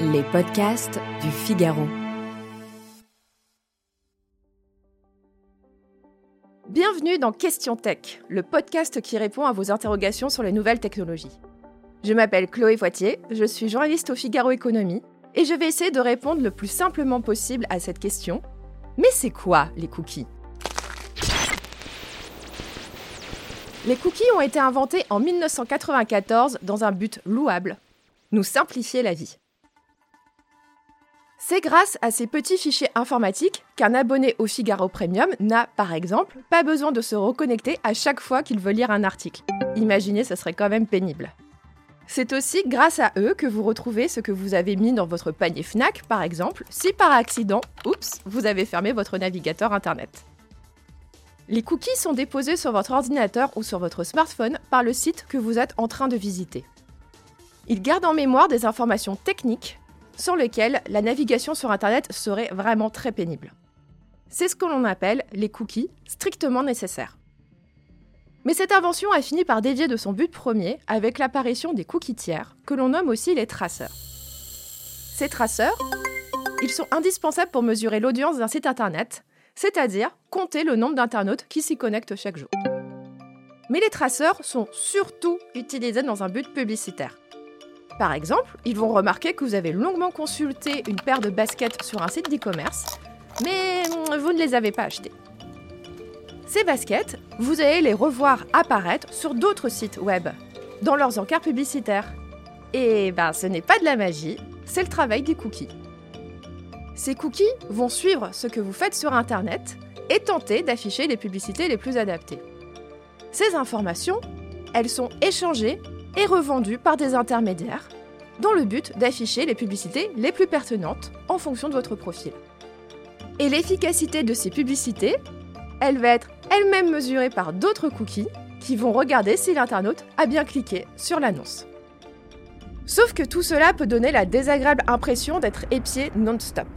Les podcasts du Figaro. Bienvenue dans Question Tech, le podcast qui répond à vos interrogations sur les nouvelles technologies. Je m'appelle Chloé Poitier, je suis journaliste au Figaro Économie et je vais essayer de répondre le plus simplement possible à cette question. Mais c'est quoi les cookies? Les cookies ont été inventés en 1994 dans un but louable, nous simplifier la vie. C'est grâce à ces petits fichiers informatiques qu'un abonné au Figaro Premium n'a, par exemple, pas besoin de se reconnecter à chaque fois qu'il veut lire un article. Imaginez, ce serait quand même pénible. C'est aussi grâce à eux que vous retrouvez ce que vous avez mis dans votre panier FNAC, par exemple, si par accident, oups, vous avez fermé votre navigateur Internet. Les cookies sont déposés sur votre ordinateur ou sur votre smartphone par le site que vous êtes en train de visiter. Ils gardent en mémoire des informations techniques sur lesquelles la navigation sur Internet serait vraiment très pénible. C'est ce que l'on appelle les cookies strictement nécessaires. Mais cette invention a fini par dévier de son but premier avec l'apparition des cookies tiers, que l'on nomme aussi les traceurs. Ces traceurs, ils sont indispensables pour mesurer l'audience d'un site Internet, c'est-à-dire compter le nombre d'internautes qui s'y connectent chaque jour. Mais les traceurs sont surtout utilisés dans un but publicitaire. Par exemple, ils vont remarquer que vous avez longuement consulté une paire de baskets sur un site d'e-commerce, mais vous ne les avez pas achetées. Ces baskets, vous allez les revoir apparaître sur d'autres sites web, dans leurs encarts publicitaires. Et ben, ce n'est pas de la magie, c'est le travail des cookies. Ces cookies vont suivre ce que vous faites sur Internet et tenter d'afficher les publicités les plus adaptées. Ces informations, elles sont échangées et revendues par des intermédiaires dans le but d'afficher les publicités les plus pertinentes en fonction de votre profil. Et l'efficacité de ces publicités, elle va être elle-même mesurée par d'autres cookies qui vont regarder si l'internaute a bien cliqué sur l'annonce. Sauf que tout cela peut donner la désagréable impression d'être épié non-stop.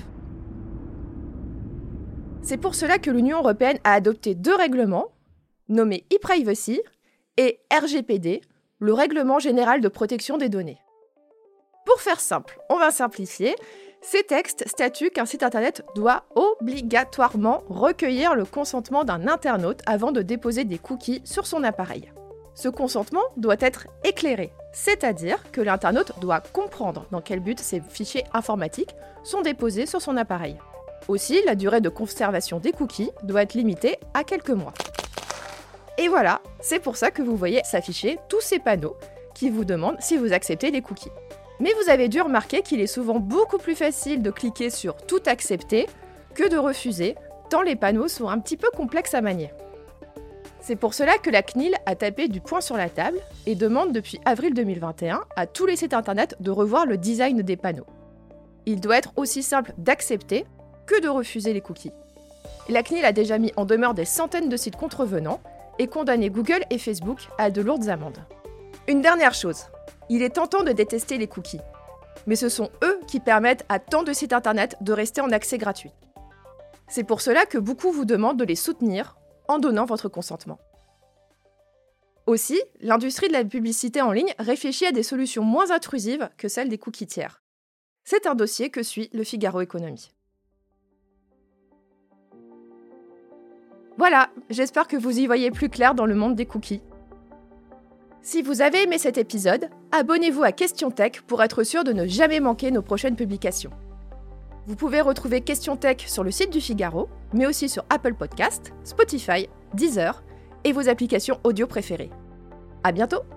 C'est pour cela que l'Union européenne a adopté deux règlements, nommés e-privacy et RGPD, le Règlement général de protection des données. Pour faire simple, on va simplifier. Ces textes statuent qu'un site internet doit obligatoirement recueillir le consentement d'un internaute avant de déposer des cookies sur son appareil. Ce consentement doit être éclairé, c'est-à-dire que l'internaute doit comprendre dans quel but ces fichiers informatiques sont déposés sur son appareil. Aussi, la durée de conservation des cookies doit être limitée à quelques mois. Et voilà, c'est pour ça que vous voyez s'afficher tous ces panneaux qui vous demandent si vous acceptez les cookies. Mais vous avez dû remarquer qu'il est souvent beaucoup plus facile de cliquer sur Tout accepter que de refuser, tant les panneaux sont un petit peu complexes à manier. C'est pour cela que la CNIL a tapé du poing sur la table et demande depuis avril 2021 à tous les sites internet de revoir le design des panneaux. Il doit être aussi simple d'accepter que de refuser les cookies. La CNIL a déjà mis en demeure des centaines de sites contrevenants et condamné Google et Facebook à de lourdes amendes. Une dernière chose, il est tentant de détester les cookies, mais ce sont eux qui permettent à tant de sites internet de rester en accès gratuit. C'est pour cela que beaucoup vous demandent de les soutenir en donnant votre consentement. Aussi, l'industrie de la publicité en ligne réfléchit à des solutions moins intrusives que celles des cookies tiers. C'est un dossier que suit le Figaro Économie. Voilà, j'espère que vous y voyez plus clair dans le monde des cookies. Si vous avez aimé cet épisode, abonnez-vous à Question Tech pour être sûr de ne jamais manquer nos prochaines publications. Vous pouvez retrouver Question Tech sur le site du Figaro, mais aussi sur Apple Podcast, Spotify, Deezer et vos applications audio préférées. À bientôt!